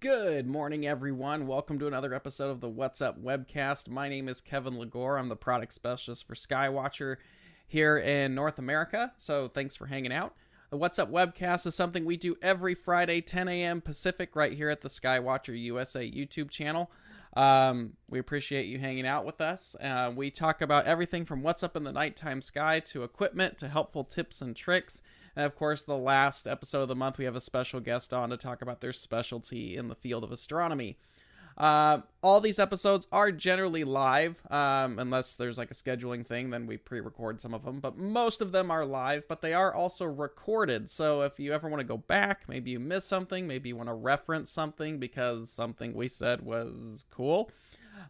Good morning, everyone. Welcome to another episode of the What's Up webcast. My name is Kevin Lagore. I'm the product specialist for Skywatcher here in North America. So thanks for hanging out. The What's Up webcast is something we do every Friday, 10 a.m. Pacific, right here at the Skywatcher USA YouTube channel. Um, we appreciate you hanging out with us. Uh, we talk about everything from what's up in the nighttime sky to equipment to helpful tips and tricks. And of course, the last episode of the month, we have a special guest on to talk about their specialty in the field of astronomy. Uh, all these episodes are generally live, um, unless there's like a scheduling thing, then we pre record some of them. But most of them are live, but they are also recorded. So if you ever want to go back, maybe you missed something, maybe you want to reference something because something we said was cool.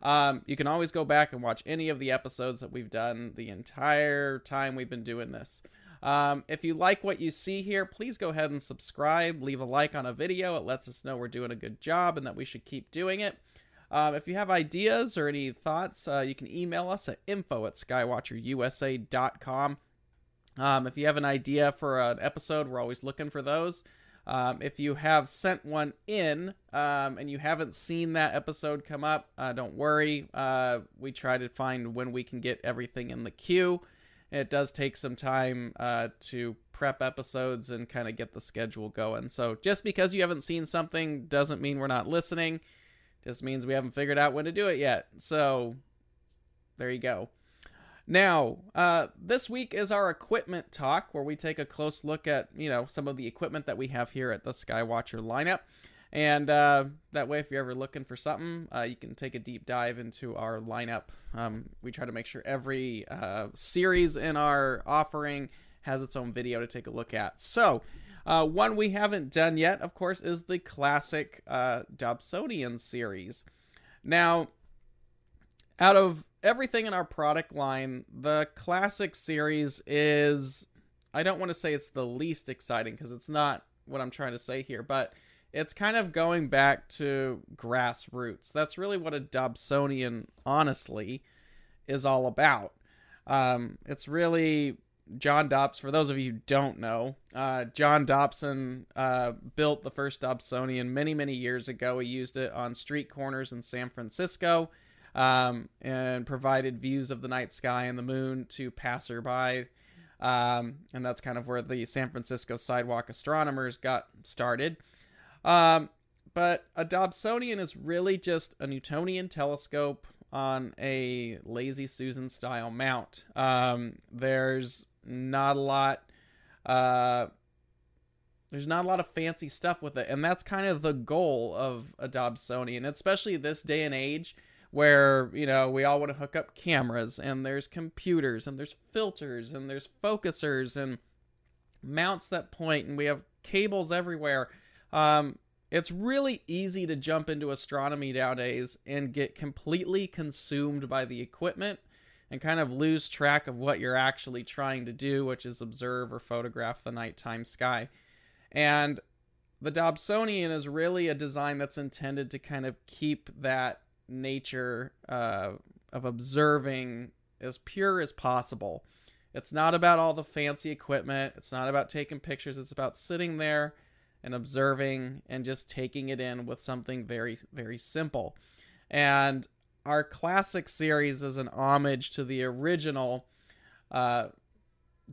Um, you can always go back and watch any of the episodes that we've done the entire time we've been doing this. Um, if you like what you see here, please go ahead and subscribe. Leave a like on a video. It lets us know we're doing a good job and that we should keep doing it. Um, if you have ideas or any thoughts, uh, you can email us at info at skywatcherusa.com. Um, if you have an idea for an episode, we're always looking for those. Um, if you have sent one in um, and you haven't seen that episode come up, uh, don't worry. Uh, we try to find when we can get everything in the queue. It does take some time uh, to prep episodes and kind of get the schedule going. So just because you haven't seen something doesn't mean we're not listening. Just means we haven't figured out when to do it yet. So there you go. Now, uh, this week is our equipment talk, where we take a close look at you know some of the equipment that we have here at the Skywatcher lineup. And uh, that way, if you're ever looking for something, uh, you can take a deep dive into our lineup. Um, we try to make sure every uh, series in our offering has its own video to take a look at. So, uh, one we haven't done yet, of course, is the classic uh, Dobsonian series. Now, out of everything in our product line, the classic series is, I don't want to say it's the least exciting because it's not what I'm trying to say here, but it's kind of going back to grassroots. That's really what a Dobsonian, honestly, is all about. Um, it's really John Dobson. For those of you who don't know, uh, John Dobson uh, built the first Dobsonian many, many years ago. He used it on street corners in San Francisco um, and provided views of the night sky and the moon to passerby. Um, and that's kind of where the San Francisco sidewalk astronomers got started. Um, but a Dobsonian is really just a Newtonian telescope on a lazy Susan style mount. Um, there's not a lot. Uh, there's not a lot of fancy stuff with it, and that's kind of the goal of a Dobsonian, especially this day and age where you know we all want to hook up cameras and there's computers and there's filters and there's focusers and mounts that point and we have cables everywhere um, it's really easy to jump into astronomy nowadays and get completely consumed by the equipment and kind of lose track of what you're actually trying to do, which is observe or photograph the nighttime sky. And the Dobsonian is really a design that's intended to kind of keep that nature uh, of observing as pure as possible. It's not about all the fancy equipment, it's not about taking pictures, it's about sitting there and observing and just taking it in with something very, very simple. And our classic series is an homage to the original uh,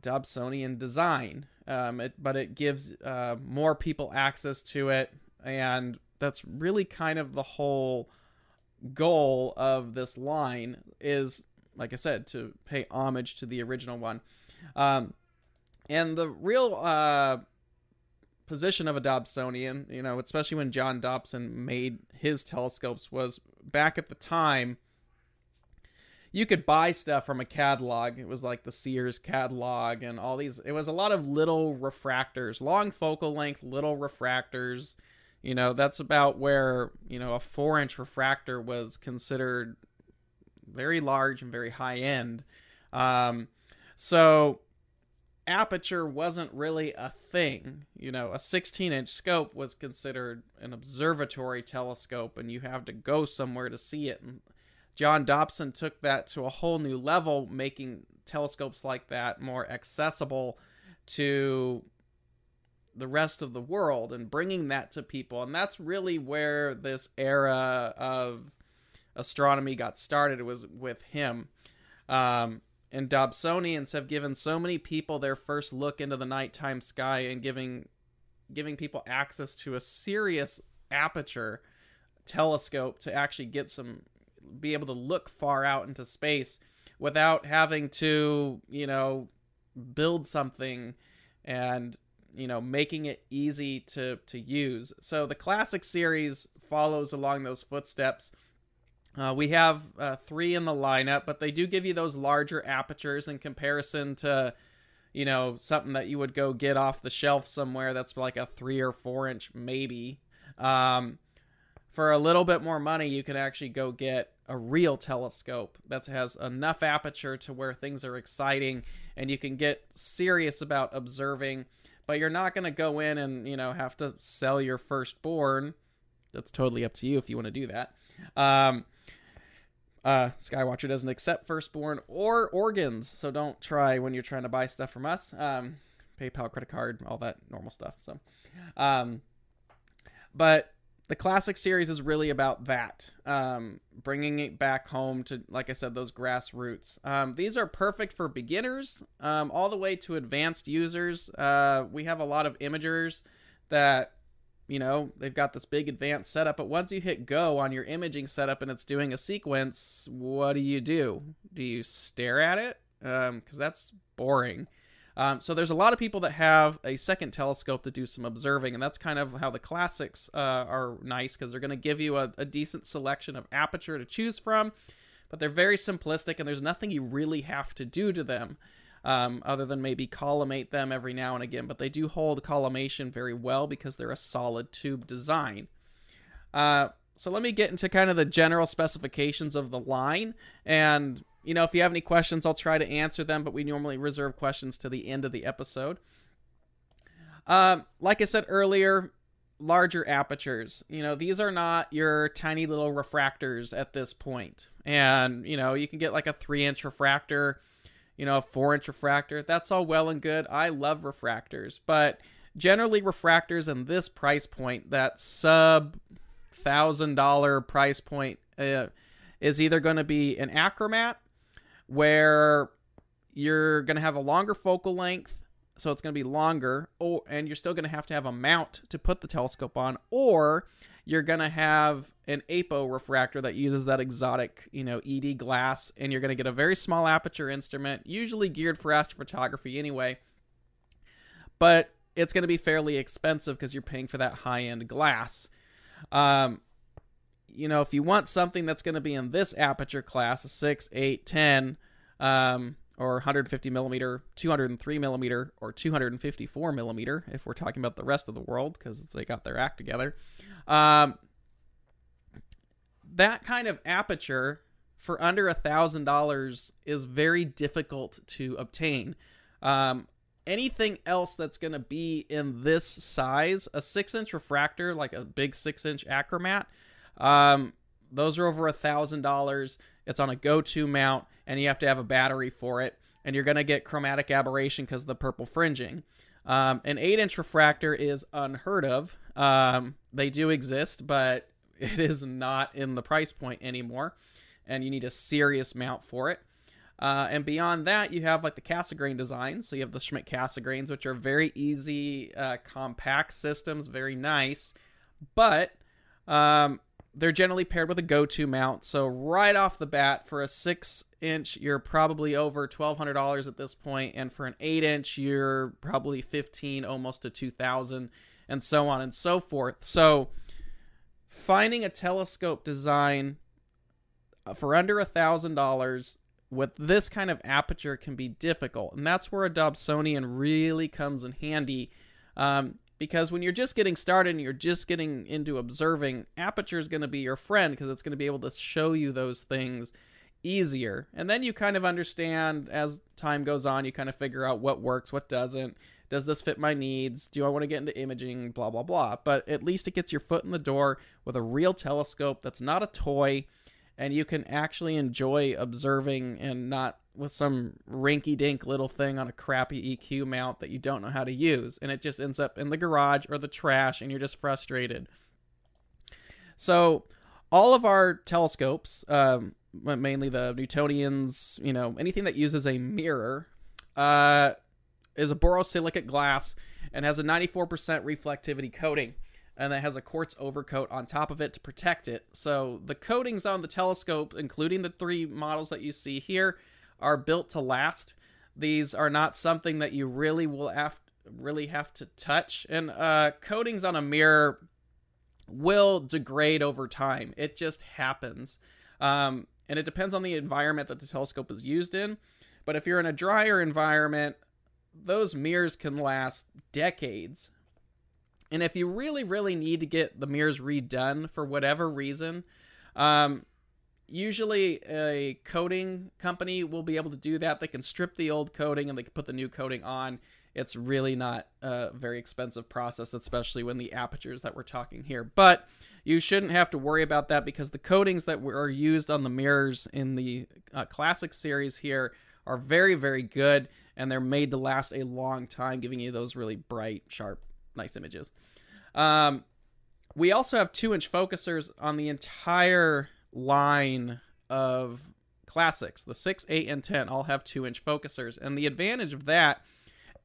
Dobsonian design, um, it, but it gives uh, more people access to it, and that's really kind of the whole goal of this line is, like I said, to pay homage to the original one. Um, and the real uh, position of a Dobsonian, you know, especially when John Dobson made his telescopes, was back at the time. You could buy stuff from a catalog. It was like the Sears catalog and all these. It was a lot of little refractors, long focal length, little refractors. You know, that's about where, you know, a four inch refractor was considered very large and very high end. Um, so aperture wasn't really a thing. You know, a 16 inch scope was considered an observatory telescope, and you have to go somewhere to see it. And John Dobson took that to a whole new level, making telescopes like that more accessible to the rest of the world and bringing that to people. And that's really where this era of astronomy got started It was with him. Um, and Dobsonians have given so many people their first look into the nighttime sky and giving giving people access to a serious aperture telescope to actually get some be able to look far out into space without having to, you know, build something and you know making it easy to to use. So the classic series follows along those footsteps uh, we have uh, three in the lineup but they do give you those larger apertures in comparison to you know something that you would go get off the shelf somewhere that's like a three or four inch maybe. Um, for a little bit more money you can actually go get a real telescope that has enough aperture to where things are exciting and you can get serious about observing but you're not going to go in and you know have to sell your firstborn. That's totally up to you if you want to do that. Um, uh, skywatcher doesn't accept firstborn or organs so don't try when you're trying to buy stuff from us. Um, paypal credit card all that normal stuff so. Um, but the classic series is really about that um, bringing it back home to like i said those grassroots. Um, these are perfect for beginners um, all the way to advanced users. Uh, we have a lot of imagers that you know they've got this big advanced setup but once you hit go on your imaging setup and it's doing a sequence what do you do? Do you stare at it? Because um, that's boring. Um, so there's a lot of people that have a second telescope to do some observing, and that's kind of how the classics uh, are nice because they're going to give you a, a, decent selection of aperture to choose from, but they're very simplistic, and there's nothing you really have to do to them. Um, other than maybe collimate them every now and again, but they do hold collimation very well because they're a solid tube design. Uh, so let me get into kind of the general specifications of the line and you know, if you have any questions, I'll try to answer them, but we normally reserve questions to the end of the episode. Um, like I said earlier, larger apertures. You know, these are not your tiny little refractors at this point. And, you know, you can get like a three inch refractor, you know, a four inch refractor. That's all well and good. I love refractors, but generally, refractors in this price point, that sub thousand dollar price point, uh, is either going to be an achromat where you're going to have a longer focal length so it's going to be longer or and you're still going to have to have a mount to put the telescope on or you're going to have an apo refractor that uses that exotic you know ed glass and you're going to get a very small aperture instrument usually geared for astrophotography anyway but it's going to be fairly expensive because you're paying for that high end glass um, you know, if you want something that's going to be in this aperture class, a 6, 8, 10, um, or 150 millimeter, 203 millimeter, or 254 millimeter, if we're talking about the rest of the world, because they got their act together. Um, that kind of aperture for under a thousand dollars is very difficult to obtain. Um, anything else that's going to be in this size, a six inch refractor, like a big six inch achromat, um, those are over a thousand dollars. It's on a go-to mount, and you have to have a battery for it. And you're gonna get chromatic aberration because of the purple fringing. Um, an eight-inch refractor is unheard of. Um, they do exist, but it is not in the price point anymore, and you need a serious mount for it. Uh, and beyond that, you have like the Cassegrain designs. So you have the Schmidt Cassegrains, which are very easy, uh, compact systems, very nice. But um, they're generally paired with a go-to mount. So right off the bat, for a six-inch, you're probably over twelve hundred dollars at this point, and for an eight-inch, you're probably fifteen, almost to two thousand, and so on and so forth. So finding a telescope design uh, for under a thousand dollars with this kind of aperture can be difficult, and that's where a Dobsonian really comes in handy. Um, because when you're just getting started and you're just getting into observing, aperture is going to be your friend because it's going to be able to show you those things easier. And then you kind of understand as time goes on, you kind of figure out what works, what doesn't. Does this fit my needs? Do I want to get into imaging? Blah, blah, blah. But at least it gets your foot in the door with a real telescope that's not a toy and you can actually enjoy observing and not with some rinky dink little thing on a crappy EQ mount that you don't know how to use. And it just ends up in the garage or the trash and you're just frustrated. So, all of our telescopes, um, mainly the Newtonians, you know, anything that uses a mirror, uh, is a borosilicate glass and has a 94% reflectivity coating and it has a quartz overcoat on top of it to protect it. So the coatings on the telescope, including the three models that you see here, are built to last. These are not something that you really will have really have to touch. And uh, coatings on a mirror will degrade over time. It just happens. Um, and it depends on the environment that the telescope is used in. But if you're in a drier environment, those mirrors can last decades and if you really, really need to get the mirrors redone for whatever reason, um, usually a coating company will be able to do that. They can strip the old coating and they can put the new coating on. It's really not a very expensive process, especially when the apertures that we're talking here. But you shouldn't have to worry about that because the coatings that are used on the mirrors in the uh, classic series here are very, very good and they're made to last a long time, giving you those really bright, sharp nice images. Um, we also have two inch focusers on the entire line of classics. The 6, 8, and 10 all have two inch focusers. And the advantage of that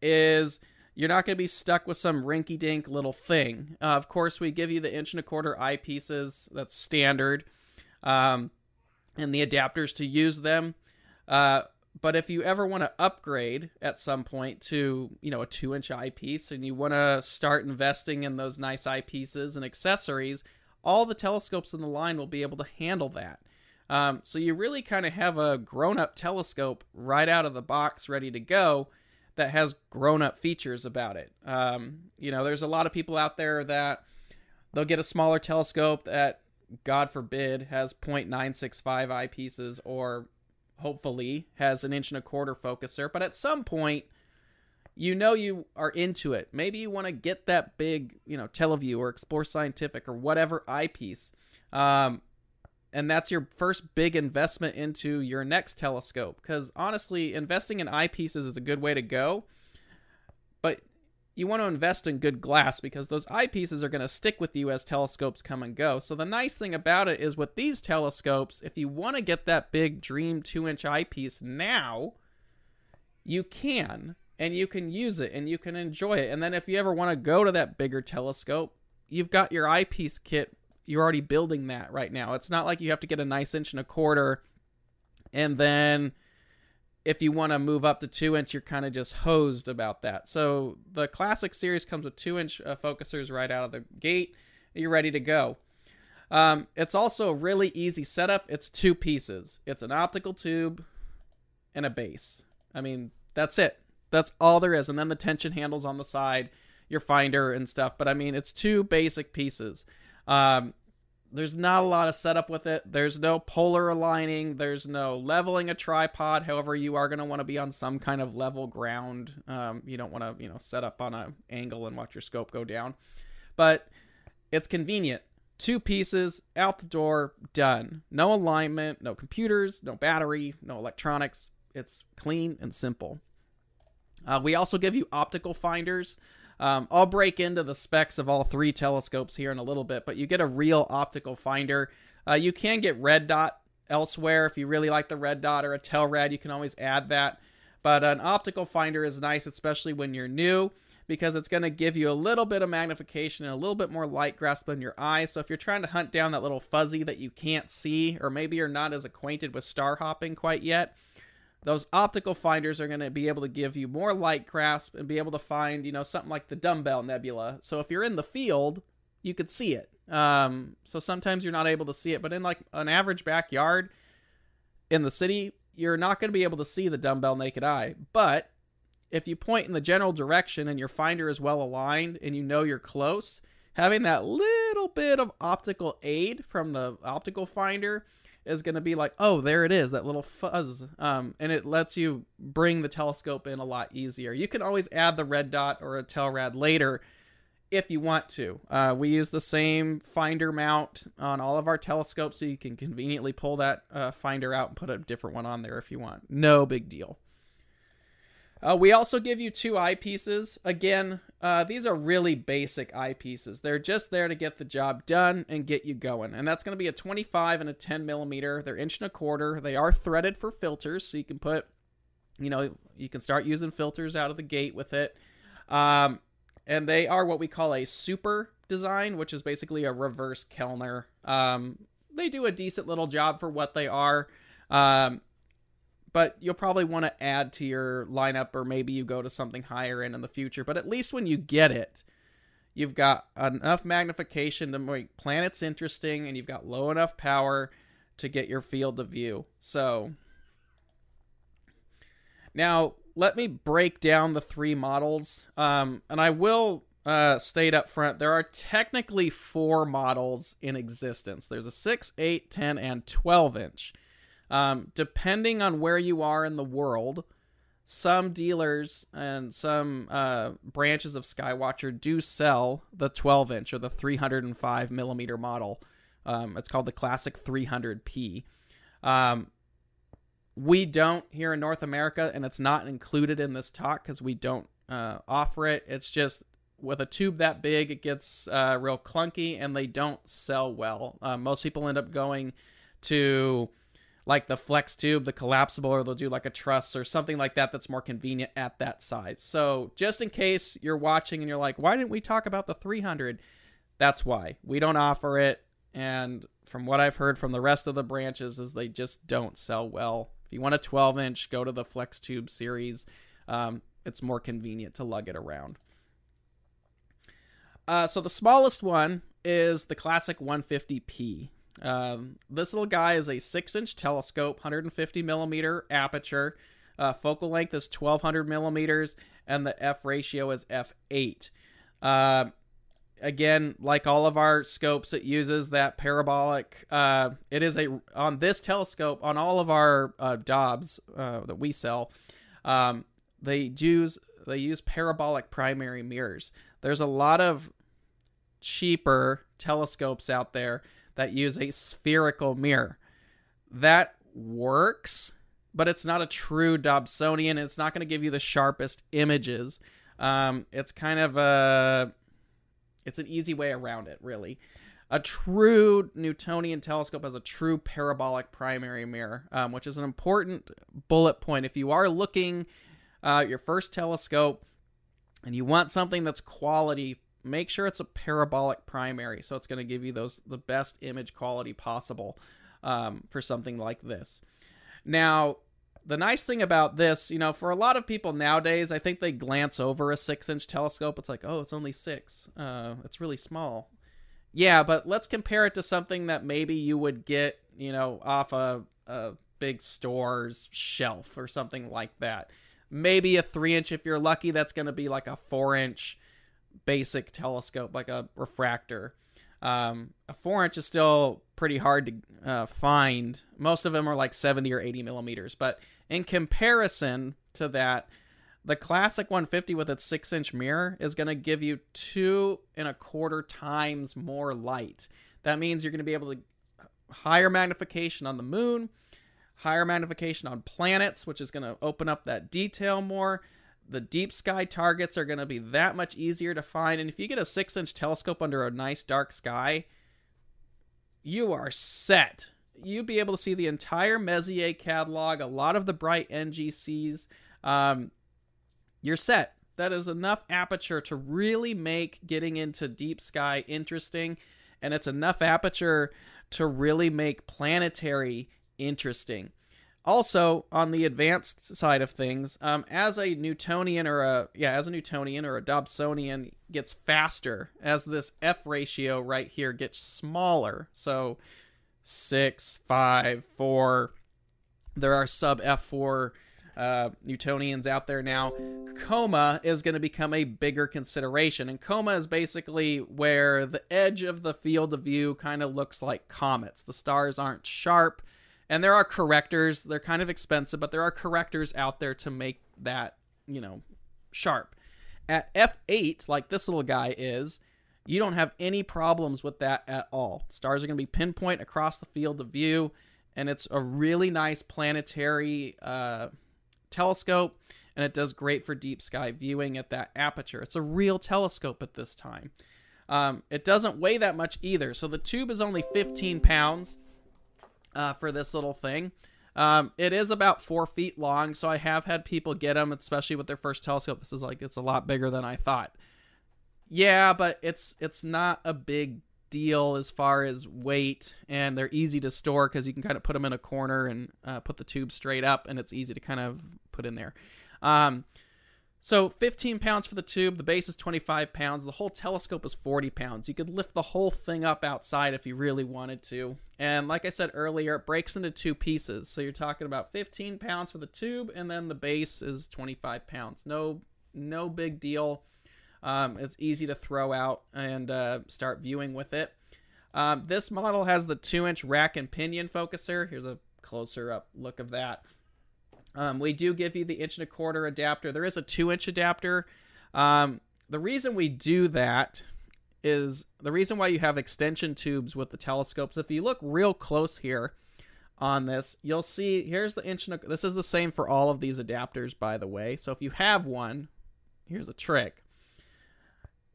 is you're not going to be stuck with some rinky dink little thing. Uh, of course, we give you the inch and a quarter eyepieces, that's standard, um, and the adapters to use them. Uh, but if you ever want to upgrade at some point to you know a two inch eyepiece and you want to start investing in those nice eyepieces and accessories all the telescopes in the line will be able to handle that. Um, so you really kind of have a grown up telescope right out of the box ready to go that has grown up features about it. Um, you know there's a lot of people out there that they'll get a smaller telescope that god forbid has 0.965 eyepieces or hopefully has an inch and a quarter focuser but at some point you know you are into it. Maybe you want to get that big you know Tele Vue or explore scientific or whatever eyepiece um, and that's your first big investment into your next telescope. Because honestly investing in eyepieces is a good way to go you want to invest in good glass because those eyepieces are going to stick with you as telescopes come and go. So the nice thing about it is with these telescopes, if you want to get that big dream 2-inch eyepiece now, you can and you can use it and you can enjoy it. And then if you ever want to go to that bigger telescope, you've got your eyepiece kit. You're already building that right now. It's not like you have to get a nice inch and a quarter and then if you want to move up to two inch, you're kind of just hosed about that. So the classic series comes with two inch uh, focusers right out of the gate. You're ready to go. Um, it's also a really easy setup. It's two pieces. It's an optical tube and a base. I mean, that's it. That's all there is. And then the tension handles on the side, your finder and stuff. But I mean, it's two basic pieces. Um, there's not a lot of setup with it. There's no polar aligning. There's no leveling a tripod. However, you are going to want to be on some kind of level ground. Um, you don't want to, you know, set up on an angle and watch your scope go down. But it's convenient. Two pieces, out the door, done. No alignment, no computers, no battery, no electronics. It's clean and simple. Uh, we also give you optical finders. Um, I'll break into the specs of all three telescopes here in a little bit, but you get a real optical finder. Uh, you can get red dot elsewhere if you really like the red dot or a Telrad. You can always add that. But an optical finder is nice, especially when you're new, because it's going to give you a little bit of magnification and a little bit more light grasp on your eye. So if you're trying to hunt down that little fuzzy that you can't see, or maybe you're not as acquainted with star hopping quite yet, those optical finders are going to be able to give you more light grasp and be able to find, you know, something like the Dumbbell Nebula. So if you're in the field, you could see it. Um, so sometimes you're not able to see it, but in like an average backyard in the city, you're not going to be able to see the dumbbell naked eye. But if you point in the general direction and your finder is well aligned and you know you're close, having that little bit of optical aid from the optical finder is going to be like, oh, there it is, that little fuzz. Um, and it lets you bring the telescope in a lot easier. You can always add the red dot or a Telrad later if you want to. Uh, we use the same finder mount on all of our telescopes, so you can conveniently pull that uh, finder out and put a different one on there if you want. No big deal. Uh, we also give you two eyepieces. Again, uh, these are really basic eyepieces. They're just there to get the job done and get you going. And that's going to be a 25 and a 10 millimeter. They're inch and a quarter. They are threaded for filters, so you can put, you know, you can start using filters out of the gate with it. Um, and they are what we call a super design, which is basically a reverse Kellner. Um, they do a decent little job for what they are. Um, but you'll probably want to add to your lineup or maybe you go to something higher end in the future but at least when you get it you've got enough magnification to make planets interesting and you've got low enough power to get your field of view. So now let me break down the three models um, and i will uh, state up front there are technically four models in existence. There's a 6 8 10 and 12 inch um, depending on where you are in the world, some dealers and some uh, branches of Skywatcher do sell the 12 inch or the 305 millimeter model. Um, it's called the Classic 300p. Um, we don't here in North America, and it's not included in this talk because we don't uh, offer it. It's just with a tube that big, it gets uh, real clunky and they don't sell well. Uh, most people end up going to like the flex tube, the collapsible, or they'll do like a truss or something like that that's more convenient at that size. So just in case you're watching and you're like, why didn't we talk about the 300? That's why we don't offer it. And from what I've heard from the rest of the branches, is they just don't sell well. If you want a 12 inch, go to the flex tube series. Um, it's more convenient to lug it around. Uh, so the smallest one is the classic 150p. Um, this little guy is a six inch telescope, 150 millimeter aperture. Uh, focal length is 1200 millimeters, and the f ratio is f8. Uh, again, like all of our scopes, it uses that parabolic. Uh, it is a on this telescope on all of our uh, Dobbs uh, that we sell. Um, they use they use parabolic primary mirrors. There's a lot of cheaper telescopes out there that use a spherical mirror. That works, but it's not a true Dobsonian. It's not going to give you the sharpest images. Um, it's kind of a it's an easy way around it, really. A true Newtonian telescope has a true parabolic primary mirror, um, which is an important bullet point. If you are looking uh, your first telescope and you want something that's quality make sure it's a parabolic primary so it's going to give you those the best image quality possible um, for something like this. Now the nice thing about this you know for a lot of people nowadays i think they glance over a six inch telescope. It's like oh it's only six. Uh, it's really small. Yeah but let's compare it to something that maybe you would get you know off a, a big store's shelf or something like that. Maybe a three inch if you're lucky that's going to be like a four inch basic telescope, like a refractor. Um, a four inch is still pretty hard to uh, find. Most of them are like 70 or 80 millimeters. But in comparison to that, the classic 150 with its six inch mirror is going to give you two and a quarter times more light. That means you're going to be able to higher magnification on the moon, higher magnification on planets, which is going to open up that detail more the deep sky targets are going to be that much easier to find. And if you get a six inch telescope under a nice dark sky, you are set. You'll be able to see the entire Messier catalog, a lot of the bright NGCs. Um, you're set. That is enough aperture to really make getting into deep sky interesting. And it's enough aperture to really make planetary interesting. Also, on the advanced side of things, um, as a Newtonian or a yeah, as a Newtonian or a Dobsonian gets faster, as this f ratio right here gets smaller, so six, five, four. There are sub f four uh, Newtonians out there now. Coma is going to become a bigger consideration, and coma is basically where the edge of the field of view kind of looks like comets. The stars aren't sharp and there are correctors. They're kind of expensive, but there are correctors out there to make that, you know, sharp. At f8, like this little guy is, you don't have any problems with that at all. Stars are going to be pinpoint across the field of view, and it's a really nice planetary uh, telescope, and it does great for deep sky viewing at that aperture. It's a real telescope at this time. Um, it doesn't weigh that much either, so the tube is only 15 pounds uh, for this little thing. Um, it is about four feet long, so I have had people get them, especially with their first telescope. This is like it's a lot bigger than I thought. Yeah, but it's it's not a big deal as far as weight, and they're easy to store because you can kind of put them in a corner and uh, put the tube straight up, and it's easy to kind of put in there. Um, so 15 pounds for the tube. The base is 25 pounds. The whole telescope is 40 pounds. You could lift the whole thing up outside if you really wanted to. And like I said earlier, it breaks into two pieces. So you're talking about 15 pounds for the tube, and then the base is 25 pounds. No, no big deal. Um, it's easy to throw out and uh, start viewing with it. Um, this model has the two inch rack and pinion focuser. Here's a closer up look of that. Um, we do give you the inch and a quarter adapter. There is a two inch adapter. Um, the reason we do that is the reason why you have extension tubes with the telescopes. If you look real close here on this, you'll see here's the inch and a, this is the same for all of these adapters, by the way. So if you have one, here's a trick.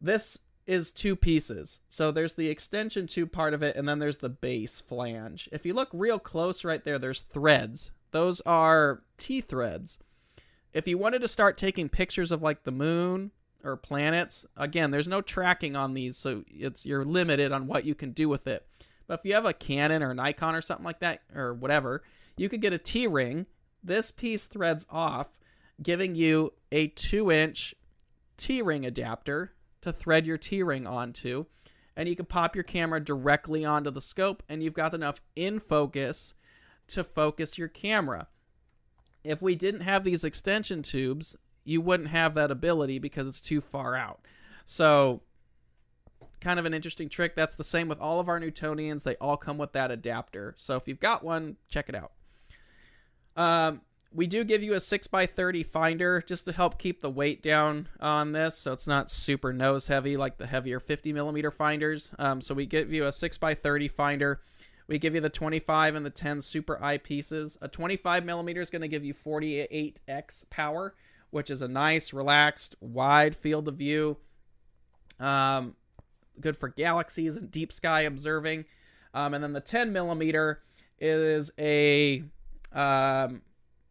This is two pieces. So there's the extension tube part of it, and then there's the base flange. If you look real close right there, there's threads those are T threads. If you wanted to start taking pictures of like the moon or planets, again, there's no tracking on these, so it's you're limited on what you can do with it. But if you have a Canon or Nikon or something like that or whatever, you could get a T ring. This piece threads off, giving you a two inch T ring adapter to thread your T ring onto. And you can pop your camera directly onto the scope, and you've got enough in focus to focus your camera. If we didn't have these extension tubes, you wouldn't have that ability because it's too far out. So, kind of an interesting trick. That's the same with all of our Newtonians. They all come with that adapter. So, if you've got one, check it out. Um, we do give you a 6x30 finder just to help keep the weight down on this so it's not super nose heavy like the heavier 50 millimeter finders. Um, so, we give you a 6x30 finder. We give you the 25 and the 10 super eyepieces. A 25 millimeter is going to give you 48x power, which is a nice, relaxed, wide field of view. Um, good for galaxies and deep sky observing. Um, and then the 10 millimeter is a um,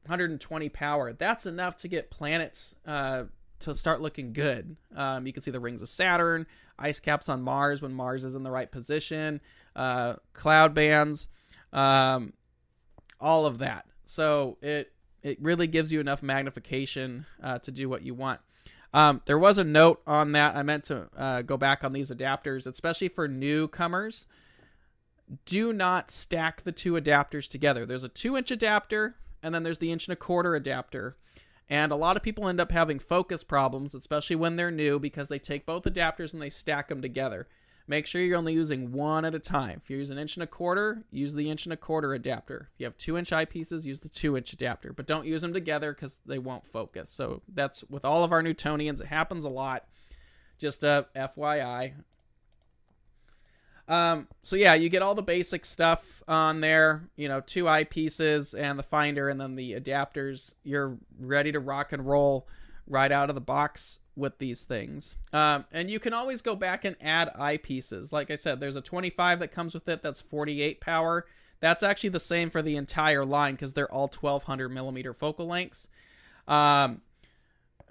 120 power. That's enough to get planets uh, to start looking good. Um, you can see the rings of Saturn, ice caps on Mars when Mars is in the right position uh, cloud bands, um, all of that. So it it really gives you enough magnification uh, to do what you want. Um, there was a note on that. I meant to uh, go back on these adapters, especially for newcomers. Do not stack the two adapters together. There's a two inch adapter, and then there's the inch and a quarter adapter. And a lot of people end up having focus problems, especially when they're new, because they take both adapters and they stack them together. Make sure you're only using one at a time. If you're using an inch and a quarter, use the inch and a quarter adapter. If you have two inch eyepieces, use the two inch adapter, but don't use them together because they won't focus. So that's with all of our Newtonians. It happens a lot. Just a FYI. Um, so yeah, you get all the basic stuff on there, you know, two eyepieces and the finder and then the adapters. You're ready to rock and roll right out of the box with these things. Um, and you can always go back and add eyepieces. Like I said, there's a 25 that comes with it that's 48 power. That's actually the same for the entire line because they're all 1200 millimeter focal lengths. Um,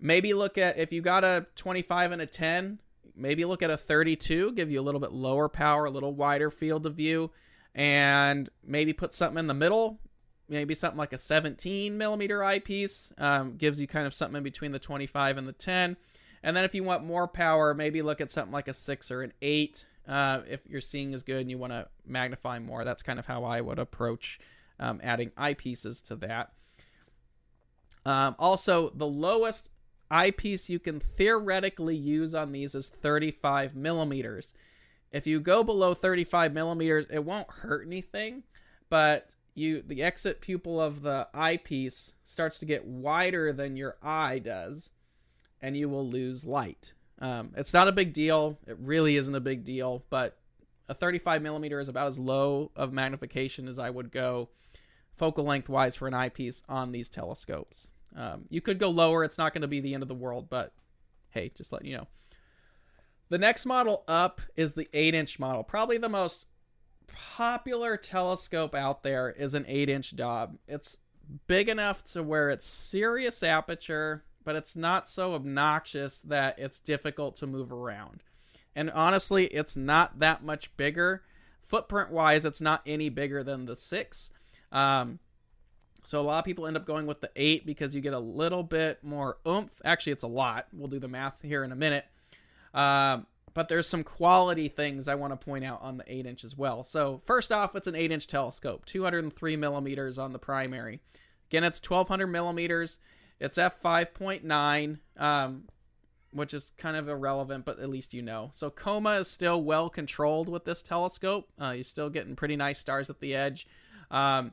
maybe look at if you got a 25 and a 10, maybe look at a 32, give you a little bit lower power, a little wider field of view, and maybe put something in the middle maybe something like a 17 millimeter eyepiece um, gives you kind of something in between the 25 and the 10 and then if you want more power maybe look at something like a 6 or an 8 uh, if your seeing is good and you want to magnify more. That's kind of how i would approach um, adding eyepieces to that. Um, also the lowest eyepiece you can theoretically use on these is 35 millimeters. If you go below 35 millimeters it won't hurt anything but you the exit pupil of the eyepiece starts to get wider than your eye does and you will lose light Um, it's not a big deal. It really isn't a big deal, but a 35 millimeter is about as low of magnification as I would go focal length wise for an eyepiece on these telescopes. Um, you could go lower. It's not going to be the end of the world, but hey, just let you know. The next model up is the 8 inch model. Probably the most popular telescope out there is an 8 inch Dob. It's big enough to where it's serious aperture, but it's not so obnoxious that it's difficult to move around. And honestly, it's not that much bigger. Footprint wise, it's not any bigger than the 6. Um, so a lot of people end up going with the 8 because you get a little bit more oomph. Actually, it's a lot. We'll do the math here in a minute. Um, but there's some quality things I want to point out on the 8 inch as well. So first off, it's an 8 inch telescope, 203 millimeters on the primary. Again, it's 1200 millimeters. It's f5.9, um, which is kind of irrelevant, but at least you know. So coma is still well controlled with this telescope. Uh, you're still getting pretty nice stars at the edge. Um,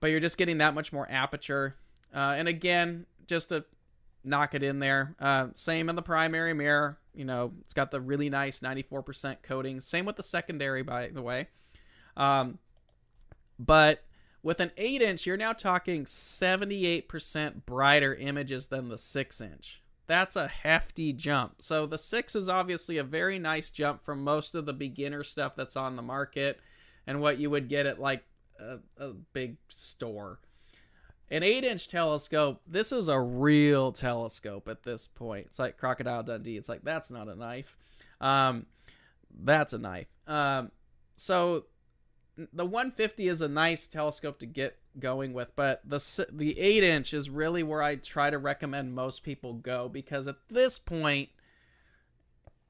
but you're just getting that much more aperture. Uh, and again, just to knock it in there, uh, same in the primary mirror. You know, it's got the really nice 94% coating. Same with the secondary, by the way. Um, but with an 8 inch, you're now talking 78% brighter images than the 6 inch. That's a hefty jump. So the 6 is obviously a very nice jump from most of the beginner stuff that's on the market and what you would get at like a, a big store. An 8 inch telescope, this is a real telescope at this point. It's like Crocodile Dundee. It's like, that's not a knife. Um, that's a knife. Um, so the 150 is a nice telescope to get going with, but the the 8 inch is really where I try to recommend most people go because at this point,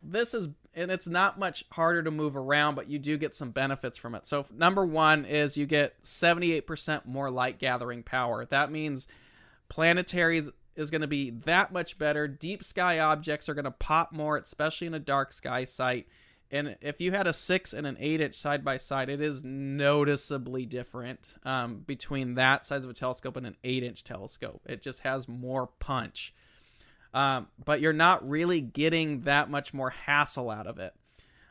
this is and it's not much harder to move around, but you do get some benefits from it. So number one is you get 78% more light gathering power. That means planetaries is going to be that much better. Deep sky objects are going to pop more, especially in a dark sky site. And if you had a six and an eight inch side by side, it is noticeably different um, between that size of a telescope and an eight inch telescope. It just has more punch um, but you're not really getting that much more hassle out of it.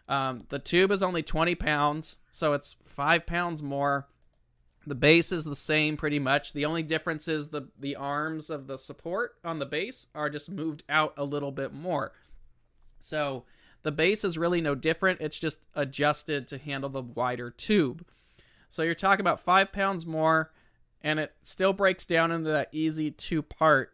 Um, the tube is only 20 pounds, so it's five pounds more. The base is the same pretty much. The only difference is the the arms of the support on the base are just moved out a little bit more. So the base is really no different. It's just adjusted to handle the wider tube. So you're talking about five pounds more, and it still breaks down into that easy two part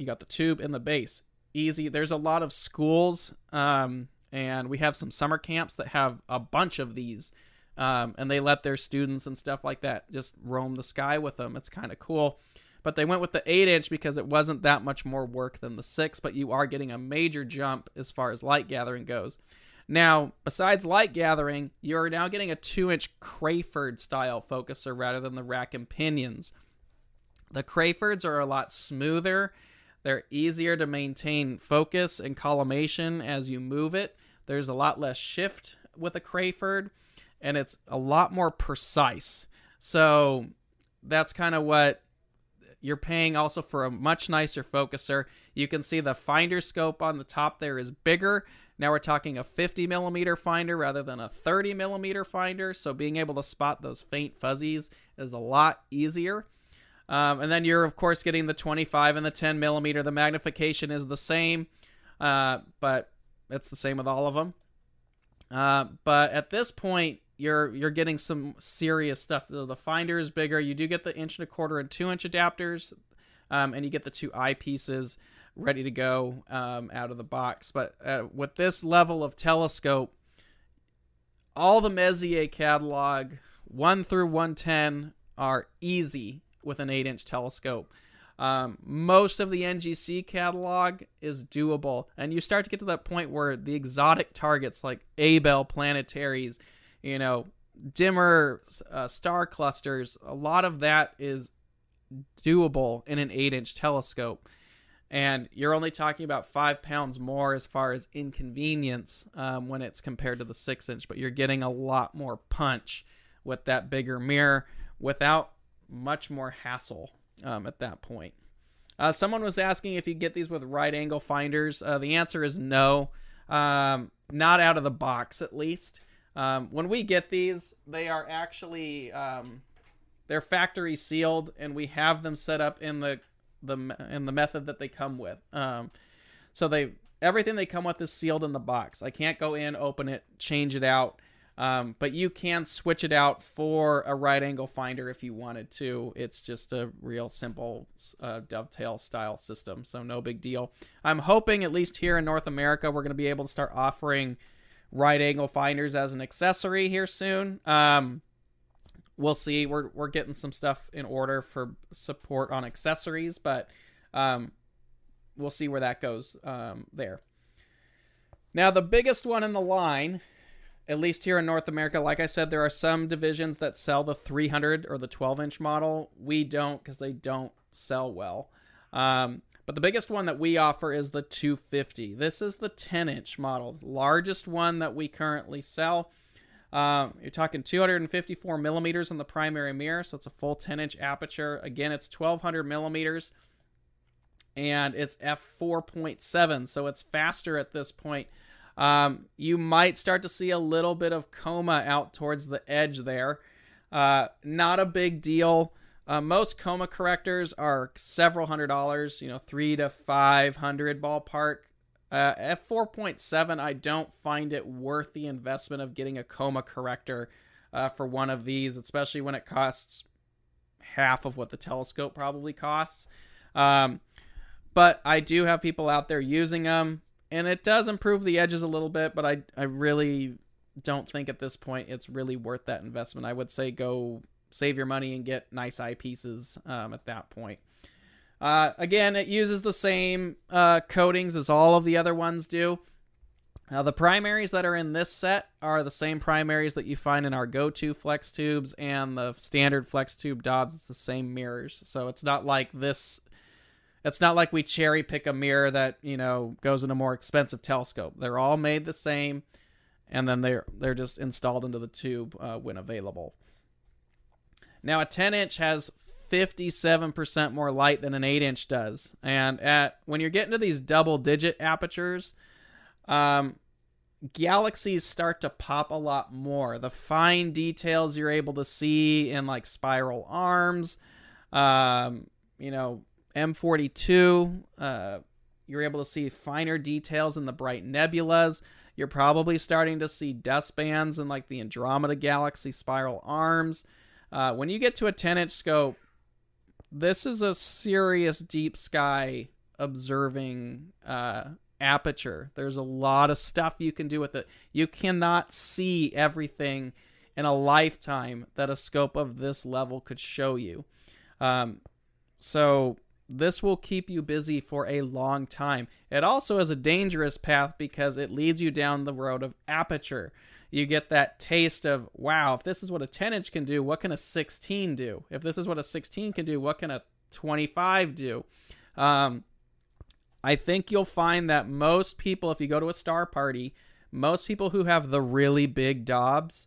you got the tube and the base. Easy. There's a lot of schools, um, and we have some summer camps that have a bunch of these, um, and they let their students and stuff like that just roam the sky with them. It's kind of cool. But they went with the 8 inch because it wasn't that much more work than the 6, but you are getting a major jump as far as light gathering goes. Now, besides light gathering, you're now getting a 2 inch Crayford style focuser rather than the rack and pinions. The Crayfords are a lot smoother they're easier to maintain focus and collimation as you move it. There's a lot less shift with a Crayford, and it's a lot more precise. So that's kind of what you're paying also for a much nicer focuser. You can see the finder scope on the top there is bigger. Now we're talking a 50 millimeter finder rather than a 30 millimeter finder. So being able to spot those faint fuzzies is a lot easier. Um, and then you're, of course, getting the 25 and the 10 millimeter. The magnification is the same, uh, but it's the same with all of them. Uh, but at this point, you're you're getting some serious stuff. The, the, finder is bigger. You do get the inch and a quarter and two inch adapters, um, and you get the two eyepieces ready to go um, out of the box. But uh, with this level of telescope, all the Messier catalog, 1 through 110, are easy with an 8 inch telescope. Um, most of the NGC catalog is doable, and you start to get to that point where the exotic targets like Abell planetaries, you know, dimmer uh, star clusters, a lot of that is doable in an 8 inch telescope. And you're only talking about five pounds more as far as inconvenience um, when it's compared to the six inch, but you're getting a lot more punch with that bigger mirror without much more hassle um, at that point. Uh, someone was asking if you get these with right angle finders. Uh, the answer is no, um, not out of the box at least. Um, when we get these, they are actually um, they're factory sealed, and we have them set up in the the in the method that they come with. Um, so they everything they come with is sealed in the box. I can't go in, open it, change it out. Um, but you can switch it out for a right angle finder if you wanted to. It's just a real simple uh, dovetail style system, so no big deal. I'm hoping, at least here in North America, we're going to be able to start offering right angle finders as an accessory here soon. Um, we'll see. We're we're getting some stuff in order for support on accessories, but um, we'll see where that goes um, there. Now, the biggest one in the line, at least here in North America, like I said, there are some divisions that sell the 300 or the 12 inch model. We don't because they don't sell well. Um, but the biggest one that we offer is the 250. This is the 10 inch model, largest one that we currently sell. Um, you're talking 254 millimeters on the primary mirror, so it's a full 10 inch aperture. Again, it's 1200 millimeters and it's f4.7, so it's faster at this point. Um, you might start to see a little bit of coma out towards the edge there. Uh, not a big deal. Uh, most coma correctors are several hundred dollars, you know, three to five hundred ballpark. Uh, f4.7, I don't find it worth the investment of getting a coma corrector uh, for one of these, especially when it costs half of what the telescope probably costs. Um, but I do have people out there using them, and it does improve the edges a little bit, but I, I really don't think at this point it's really worth that investment. I would say go save your money and get nice eyepieces um, at that point. Uh, again, it uses the same uh, coatings as all of the other ones do. Now, the primaries that are in this set are the same primaries that you find in our go-to flex tubes and the standard flex tube Dobs. It's the same mirrors, so it's not like this. It's not like we cherry pick a mirror that you know goes in a more expensive telescope. They're all made the same, and then they're they're just installed into the tube uh, when available. Now, a 10 inch has 57% more light than an 8 inch does. And at when you're getting to these double digit apertures, um, galaxies start to pop a lot more. The fine details you're able to see in like spiral arms, um, you know, M42, uh, you're able to see finer details in the bright nebulas. You're probably starting to see dust bands in like the Andromeda Galaxy spiral arms. Uh, when you get to a 10 inch scope, this is a serious deep sky observing uh, aperture. There's a lot of stuff you can do with it. You cannot see everything in a lifetime that a scope of this level could show you. Um, so this will keep you busy for a long time. It also is a dangerous path because it leads you down the road of aperture you get that taste of wow if this is what a 10 inch can do what can a 16 do? If this is what a 16 can do what can a 25 do? Um, i think you'll find that most people if you go to a star party most people who have the really big Dobs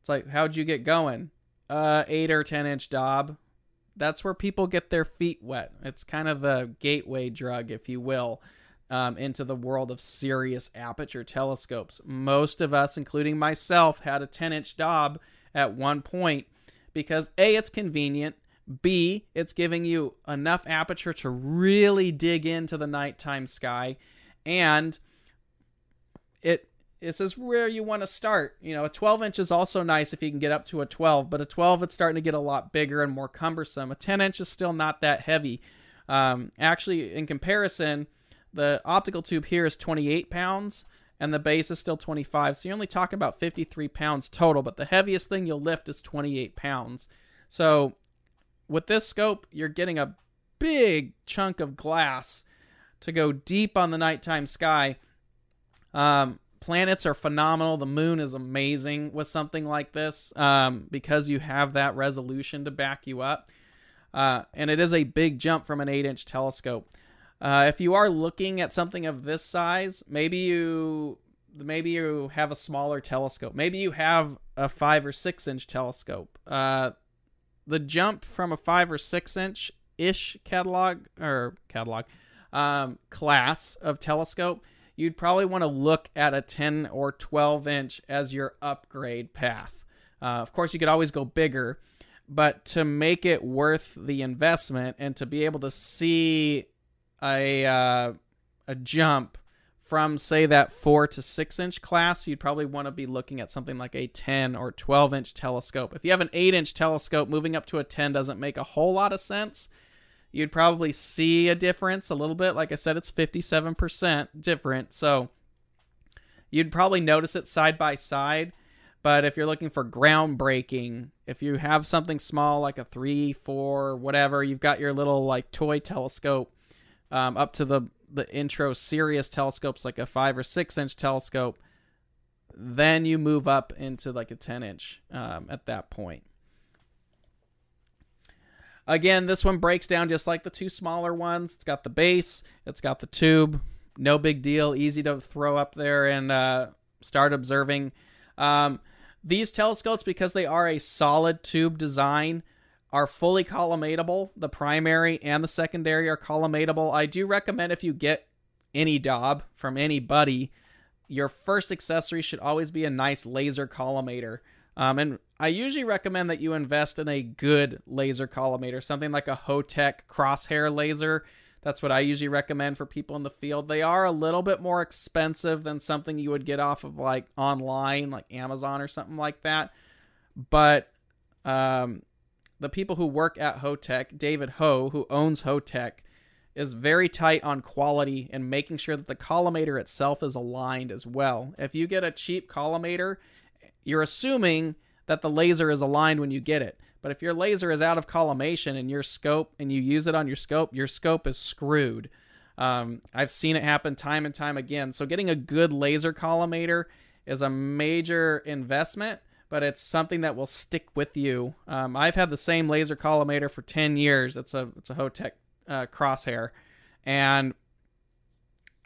it's like how'd you get going? Uh 8 or 10 inch Dob that's where people get their feet wet. It's kind of the gateway drug if you will um, into the world of serious aperture telescopes. Most of us, including myself, had a 10 inch Dob at one point because A, it's convenient. B, it's giving you enough aperture to really dig into the nighttime sky. And it it says where you want to start. You know, a 12 inch is also nice if you can get up to a 12, but a 12 it's starting to get a lot bigger and more cumbersome. A 10 inch is still not that heavy. Um, actually, in comparison, the optical tube here is 28 pounds and the base is still 25. So you're only talking about 53 pounds total, but the heaviest thing you'll lift is 28 pounds. So with this scope, you're getting a big chunk of glass to go deep on the nighttime sky. Um, planets are phenomenal. The moon is amazing with something like this um, because you have that resolution to back you up. Uh, and it is a big jump from an 8 inch telescope. Uh, if you are looking at something of this size, maybe you maybe you have a smaller telescope. Maybe you have a five or six inch telescope. Uh, the jump from a five or six inch ish catalog or catalog um, class of telescope, you'd probably want to look at a 10 or 12 inch as your upgrade path. Uh, of course, you could always go bigger, but to make it worth the investment and to be able to see a uh, a jump from say that 4 to 6 inch class you'd probably want to be looking at something like a 10 or 12 inch telescope. If you have an 8 inch telescope moving up to a 10 doesn't make a whole lot of sense. You'd probably see a difference a little bit. Like i said it's 57% different. So you'd probably notice it side by side. But if you're looking for groundbreaking if you have something small like a 3 4 whatever you've got your little like toy telescope um, up to the the intro serious telescopes like a five or six inch telescope. Then you move up into like a 10 inch um, at that point. Again this one breaks down just like the two smaller ones. It's got the base it's got the tube. No big deal easy to throw up there and uh, start observing. Um, these telescopes because they are a solid tube design are fully collimatable. The primary and the secondary are collimatable. I do recommend if you get any Dob from anybody, your first accessory should always be a nice laser collimator. Um, and I usually recommend that you invest in a good laser collimator, something like a Hotech crosshair laser. That's what I usually recommend for people in the field. They are a little bit more expensive than something you would get off of like online, like Amazon or something like that. But um, the people who work at Hotech, David Ho, who owns Hotech, is very tight on quality and making sure that the collimator itself is aligned as well. If you get a cheap collimator, you're assuming that the laser is aligned when you get it. But if your laser is out of collimation in your scope and you use it on your scope, your scope is screwed. Um, I've seen it happen time and time again. So getting a good laser collimator is a major investment but it's something that will stick with you. Um, I've had the same laser collimator for 10 years. It's a it's a Hotech uh, crosshair, and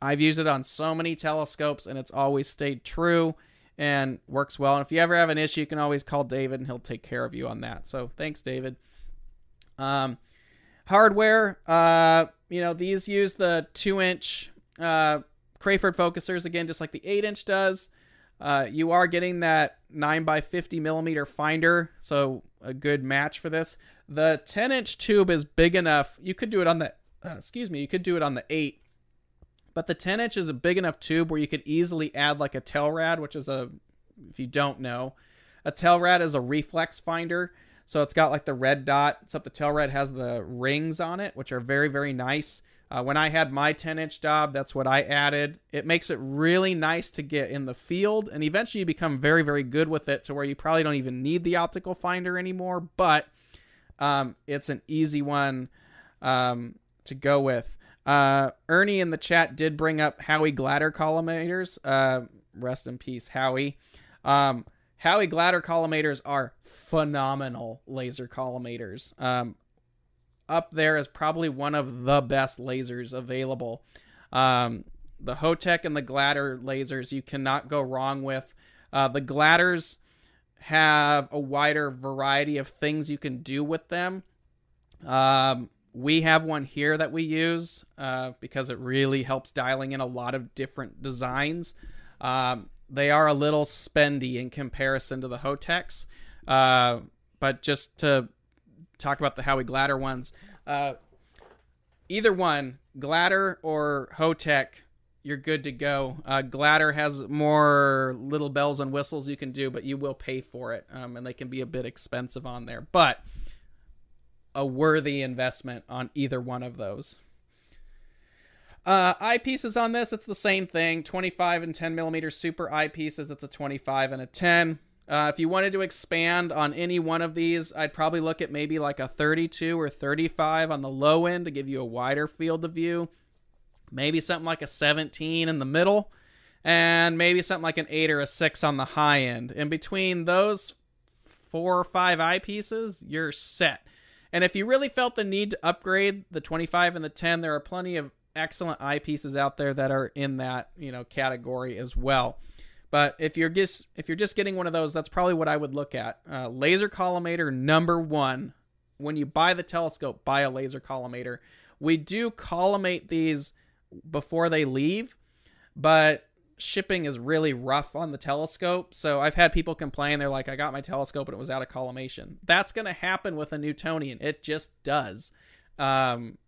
I've used it on so many telescopes, and it's always stayed true and works well. And if you ever have an issue, you can always call David, and he'll take care of you on that. So thanks, David. Um, hardware, uh, you know, these use the two inch uh, Crayford focusers again, just like the eight inch does. Uh, you are getting that 9 by 50 millimeter finder, so a good match for this. The 10 inch tube is big enough. You could do it on the, uh, excuse me, you could do it on the 8. But the 10 inch is a big enough tube where you could easily add like a Telrad, which is a, if you don't know, a Telrad is a reflex finder. So it's got like the red dot, except the Telrad has the rings on it, which are very, very nice. Uh, when I had my 10 inch Dob, that's what I added. It makes it really nice to get in the field, and eventually you become very, very good with it to where you probably don't even need the optical finder anymore, but um, it's an easy one um, to go with. Uh, Ernie in the chat did bring up Howie Glatter collimators. Uh, rest in peace, Howie. Um, Howie Glatter collimators are phenomenal laser collimators. Um, up there as probably one of the best lasers available. Um, the Hotech and the Glatter lasers you cannot go wrong with. Uh, the Glatters have a wider variety of things you can do with them. Um, we have one here that we use uh, because it really helps dialing in a lot of different designs. Um, they are a little spendy in comparison to the Hotechs, uh, but just to talk about the Howie Glatter ones. Uh, either one, Glatter or Hotech, you're good to go. Uh, Glatter has more little bells and whistles you can do, but you will pay for it, um, and they can be a bit expensive on there. But a worthy investment on either one of those. Uh, eyepieces on this, it's the same thing 25 and 10 millimeter super eyepieces, it's a 25 and a 10. Uh, if you wanted to expand on any one of these, I'd probably look at maybe like a 32 or 35 on the low end to give you a wider field of view. Maybe something like a 17 in the middle, and maybe something like an 8 or a 6 on the high end. And between those four or five eyepieces, you're set. And if you really felt the need to upgrade the 25 and the 10, there are plenty of excellent eyepieces out there that are in that you know category as well. But if you're just if you're just getting one of those, that's probably what I would look at. Uh, laser collimator number one, when you buy the telescope, buy a laser collimator. We do collimate these before they leave, but shipping is really rough on the telescope. So I've had people complain. They're like, I got my telescope and it was out of collimation. That's going to happen with a Newtonian. It just does. Um,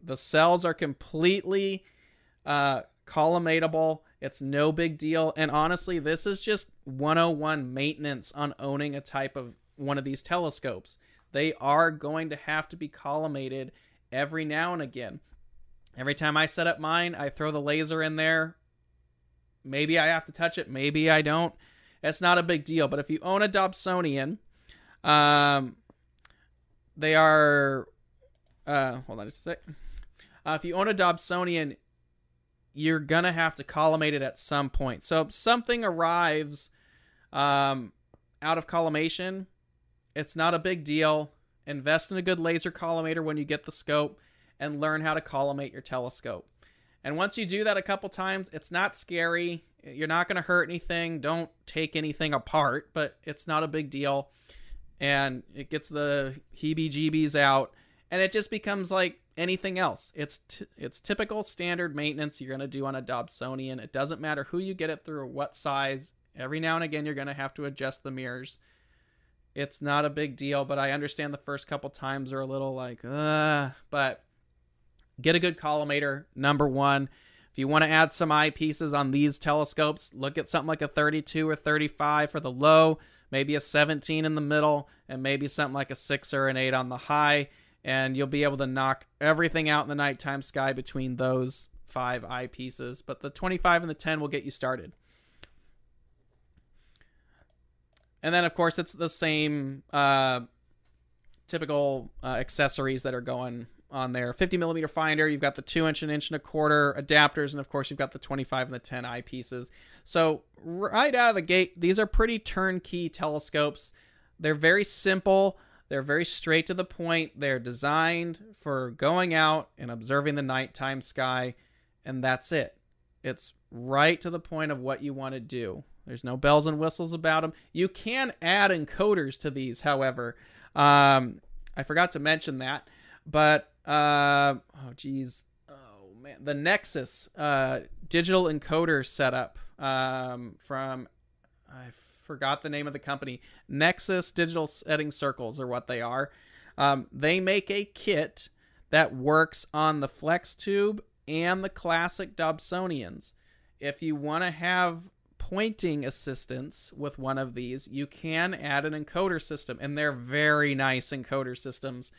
the cells are completely uh, collimatable. It's no big deal. And honestly, this is just 101 maintenance on owning a type of one of these telescopes. They are going to have to be collimated every now and again. Every time I set up mine, I throw the laser in there. Maybe I have to touch it, maybe I don't. It's not a big deal. But if you own a Dobsonian, um, they are. Uh, hold on just a sec. Uh, if you own a Dobsonian, you're gonna have to collimate it at some point. So if something arrives um, out of collimation, it's not a big deal. Invest in a good laser collimator when you get the scope and learn how to collimate your telescope. And once you do that a couple times, it's not scary. You're not going to hurt anything. Don't take anything apart, but it's not a big deal. And it gets the heebie jeebies out. And it just becomes like anything else. It's t- it's typical standard maintenance you're going to do on a Dobsonian. It doesn't matter who you get it through or what size. Every now and again you're going to have to adjust the mirrors. It's not a big deal, but I understand the first couple times are a little like, uh, but get a good collimator, number 1. If you want to add some eyepieces on these telescopes, look at something like a 32 or 35 for the low, maybe a 17 in the middle, and maybe something like a 6 or an 8 on the high and you'll be able to knock everything out in the nighttime sky between those five eyepieces. But the 25 and the 10 will get you started. And then, of course, it's the same uh, typical uh, accessories that are going on there 50 millimeter finder you've got the 2 inch and inch and a quarter adapters and of course you've got the 25 and the 10 eyepieces so right out of the gate these are pretty turnkey telescopes they're very simple they're very straight to the point. They're designed for going out and observing the nighttime sky, and that's it. It's right to the point of what you want to do. There's no bells and whistles about them. You can add encoders to these, however. Um, I forgot to mention that, but uh, oh geez, oh man, the Nexus uh, digital encoder setup um, from I forgot the name of the company. Nexus Digital Setting Circles are what they are. Um, they make a kit that works on the Flex Tube and the classic Dobsonians. If you want to have pointing assistance with one of these, you can add an encoder system, and they're very nice encoder systems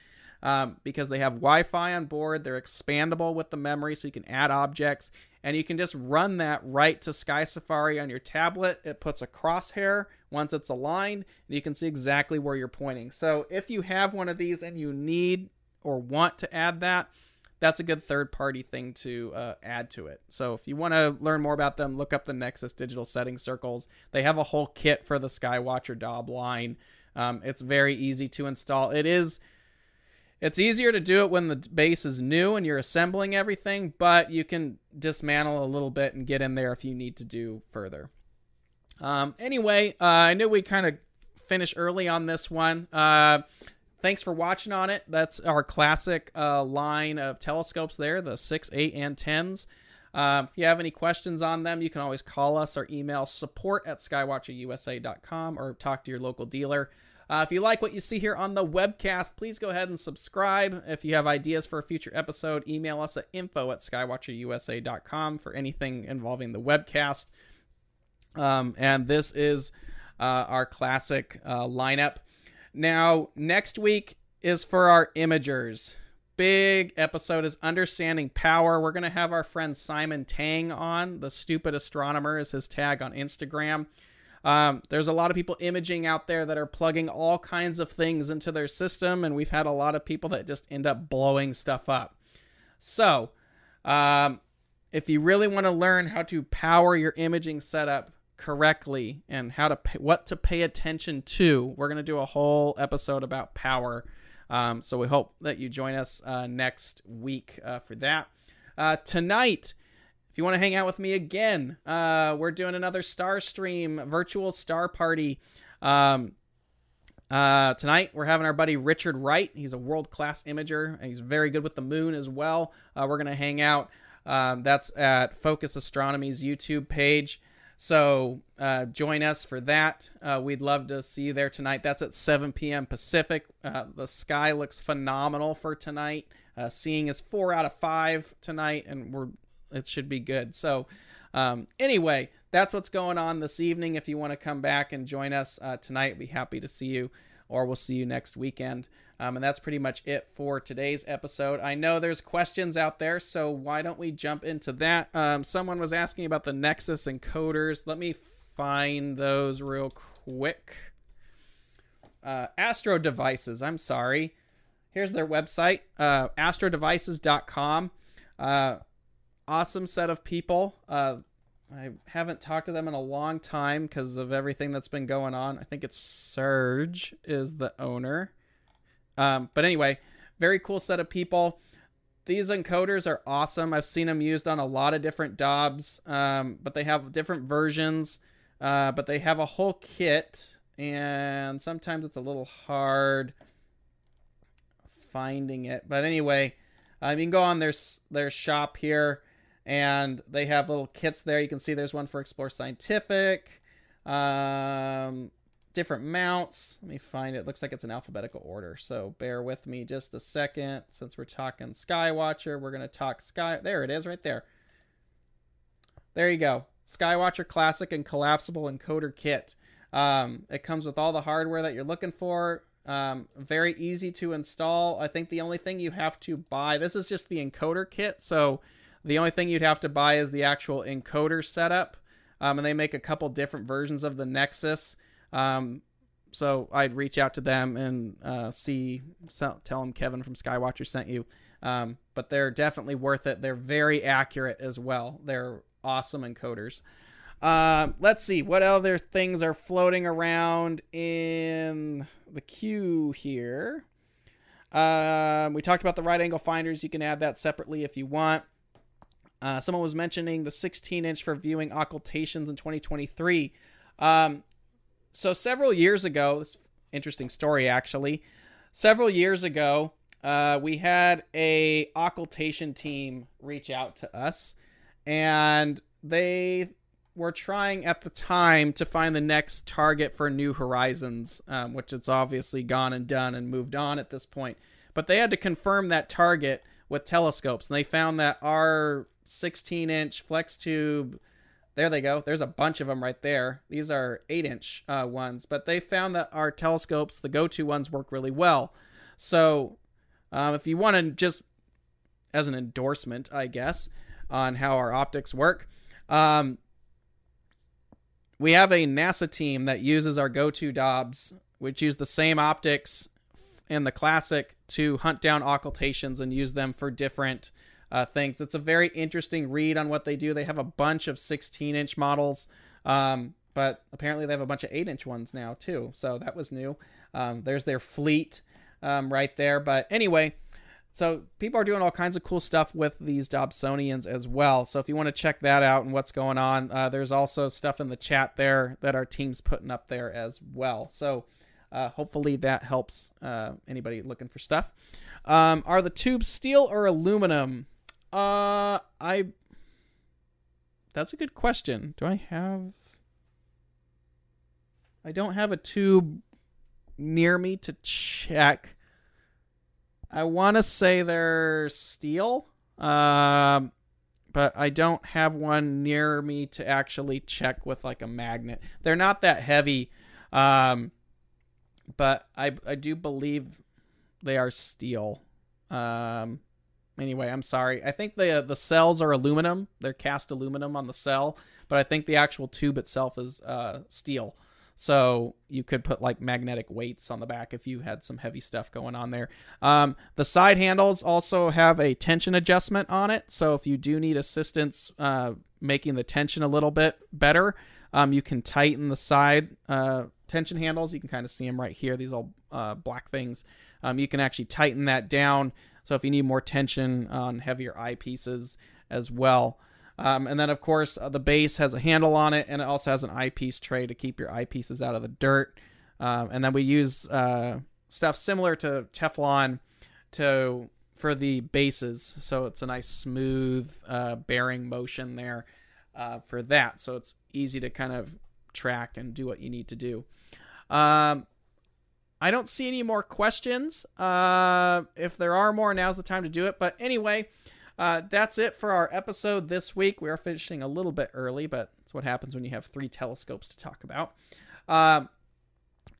um, because they have Wi Fi on board. They're expandable with the memory, so you can add objects and you can just run that right to Sky Safari on your tablet. It puts a crosshair once it's aligned, and you can see exactly where you're pointing. So if you have one of these and you need or want to add that, that's a good third party thing to uh, add to it. So if you want to learn more about them, look up the Nexus Digital Setting Circles. They have a whole kit for the Skywatcher Dob line. Um, it's very easy to install. It is it's easier to do it when the base is new and you're assembling everything, but you can dismantle a little bit and get in there if you need to do further. Um, anyway, uh, I knew we'd kind of finish early on this one. Uh, thanks for watching on it. That's our classic uh, line of telescopes there, the 6, 8, and 10s. Uh, if you have any questions on them, you can always call us or email support at skywatcherusa.com or talk to your local dealer. Uh, if you like what you see here on the webcast, please go ahead and subscribe. If you have ideas for a future episode, email us at info at skywatcherusa.com for anything involving the webcast. Um, and this is uh, our classic uh, lineup. Now, next week is for our imagers. Big episode is Understanding Power. We're going to have our friend Simon Tang on. The Stupid Astronomer is his tag on Instagram. Um, there's a lot of people imaging out there that are plugging all kinds of things into their system, and we've had a lot of people that just end up blowing stuff up. So, um, if you really want to learn how to power your imaging setup correctly and how to pay, what to pay attention to, we're going to do a whole episode about power. Um, so we hope that you join us uh, next week uh, for that. Uh, tonight if you want to hang out with me again, uh, we're doing another Star Stream virtual star party. Um, Uh, tonight we're having our buddy Richard Wright. He's a world class imager. He's very good with the moon as well. Uh, we're gonna hang out. Um, that's at Focus Astronomy's YouTube page. So uh, join us for that. Uh, we'd love to see you there tonight. That's at 7 p.m. Pacific. Uh, the sky looks phenomenal for tonight. Uh, seeing is four out of five tonight, and we're it should be good. So um, anyway, that's what's going on this evening. If you want to come back and join us uh, tonight, be happy to see you, or we'll see you next weekend. Um, and that's pretty much it for today's episode. I know there's questions out there, so why don't we jump into that? Um, someone was asking about the Nexus encoders. Let me find those real quick. Uh, Astro Devices, I'm sorry. Here's their website, uh, astrodevices.com. Uh, awesome set of people. Uh, I haven't talked to them in a long time because of everything that's been going on. I think it's Serge is the owner. Um, but anyway, very cool set of people. These encoders are awesome. I've seen them used on a lot of different Dobs, um, but they have different versions. Uh, but they have a whole kit, and sometimes it's a little hard finding it. But anyway, uh, you can go on their their shop here, and they have little kits there. You can see there's one for Explore Scientific. Um, different mounts. Let me find it. Looks like it's in alphabetical order. So bear with me just a second. Since we're talking Skywatcher, we're going to talk Sky. There it is right there. There you go. Skywatcher Classic and Collapsible Encoder Kit. Um, it comes with all the hardware that you're looking for. Um, very easy to install. I think the only thing you have to buy, this is just the encoder kit. So the only thing you'd have to buy is the actual encoder setup. Um, and they make a couple different versions of the Nexus. Um, so I'd reach out to them and uh, see, tell them Kevin from Skywatcher sent you. Um, but they're definitely worth it. They're very accurate as well. They're awesome encoders. Um, let's see what other things are floating around in the queue here. Um, we talked about the right angle finders. You can add that separately if you want. Uh, someone was mentioning the 16 inch for viewing occultations in 2023. Um, so several years ago, this interesting story actually. Several years ago, uh, we had a occultation team reach out to us, and they were trying at the time to find the next target for New Horizons, um, which it's obviously gone and done and moved on at this point. But they had to confirm that target with telescopes, and they found that our 16 inch flex tube there they go. There's a bunch of them right there. These are 8 inch uh, ones, but they found that our telescopes, the go to ones, work really well. So um, if you want to just, as an endorsement, I guess, on how our optics work, um, we have a NASA team that uses our go to Dobs, which use the same optics in the classic to hunt down occultations and use them for different uh, things. It's a very interesting read on what they do. They have a bunch of 16 inch models, um, but apparently they have a bunch of 8 inch ones now too. So that was new. Um, there's their fleet um, right there. But anyway, so people are doing all kinds of cool stuff with these Dobsonians as well. So if you want to check that out and what's going on, uh, there's also stuff in the chat there that our team's putting up there as well. So uh, hopefully that helps uh, anybody looking for stuff. Um, are the tubes steel or aluminum? Uh, I. That's a good question. Do I have. I don't have a tube near me to check. I want to say they're steel. Um, but I don't have one near me to actually check with like a magnet. They're not that heavy. Um, but I I do believe they are steel. Um, Anyway, I'm sorry. I think the the cells are aluminum. They're cast aluminum on the cell, but I think the actual tube itself is uh, steel. So you could put like magnetic weights on the back if you had some heavy stuff going on there. Um, the side handles also have a tension adjustment on it. So if you do need assistance uh, making the tension a little bit better, um, you can tighten the side uh, tension handles. You can kind of see them right here. These little uh, black things. Um, you can actually tighten that down so if you need more tension on heavier eyepieces as well. Um, and then, of course, uh, the base has a handle on it, and it also has an eyepiece tray to keep your eyepieces out of the dirt. Um, and then we use uh, stuff similar to Teflon to for the bases, so it's a nice smooth uh, bearing motion there uh, for that. So it's easy to kind of track and do what you need to do. Um, I don't see any more questions. Uh, if there are more, now's the time to do it. But anyway, uh, that's it for our episode this week. We are finishing a little bit early, but it's what happens when you have three telescopes to talk about. Um,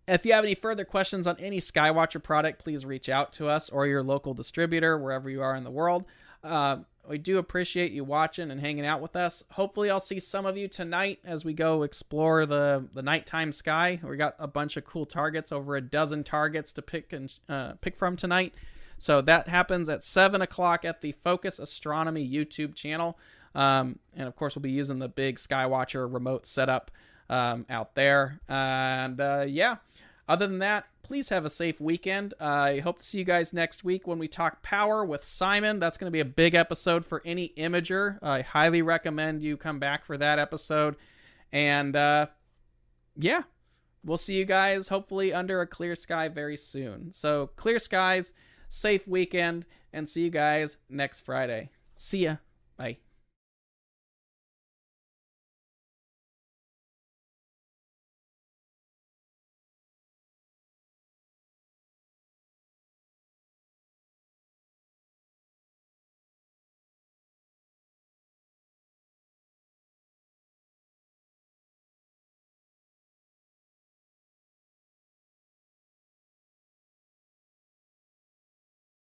if you have any further questions on any Skywatcher product, please reach out to us or your local distributor, wherever you are in the world. We do appreciate you watching and hanging out with us. Hopefully, I'll see some of you tonight as we go explore the the nighttime sky. We got a bunch of cool targets, over a dozen targets to pick and uh, pick from tonight. So that happens at seven o'clock at the Focus Astronomy YouTube channel. Um, and of course, we'll be using the big Skywatcher remote setup um, out there. And uh, yeah, other than that, please have a safe weekend. I hope to see you guys next week when we talk power with Simon. That's going to be a big episode for any imager. I highly recommend you come back for that episode. And uh, yeah, we'll see you guys hopefully under a clear sky very soon. So, clear skies, safe weekend, and see you guys next Friday. See ya. Bye.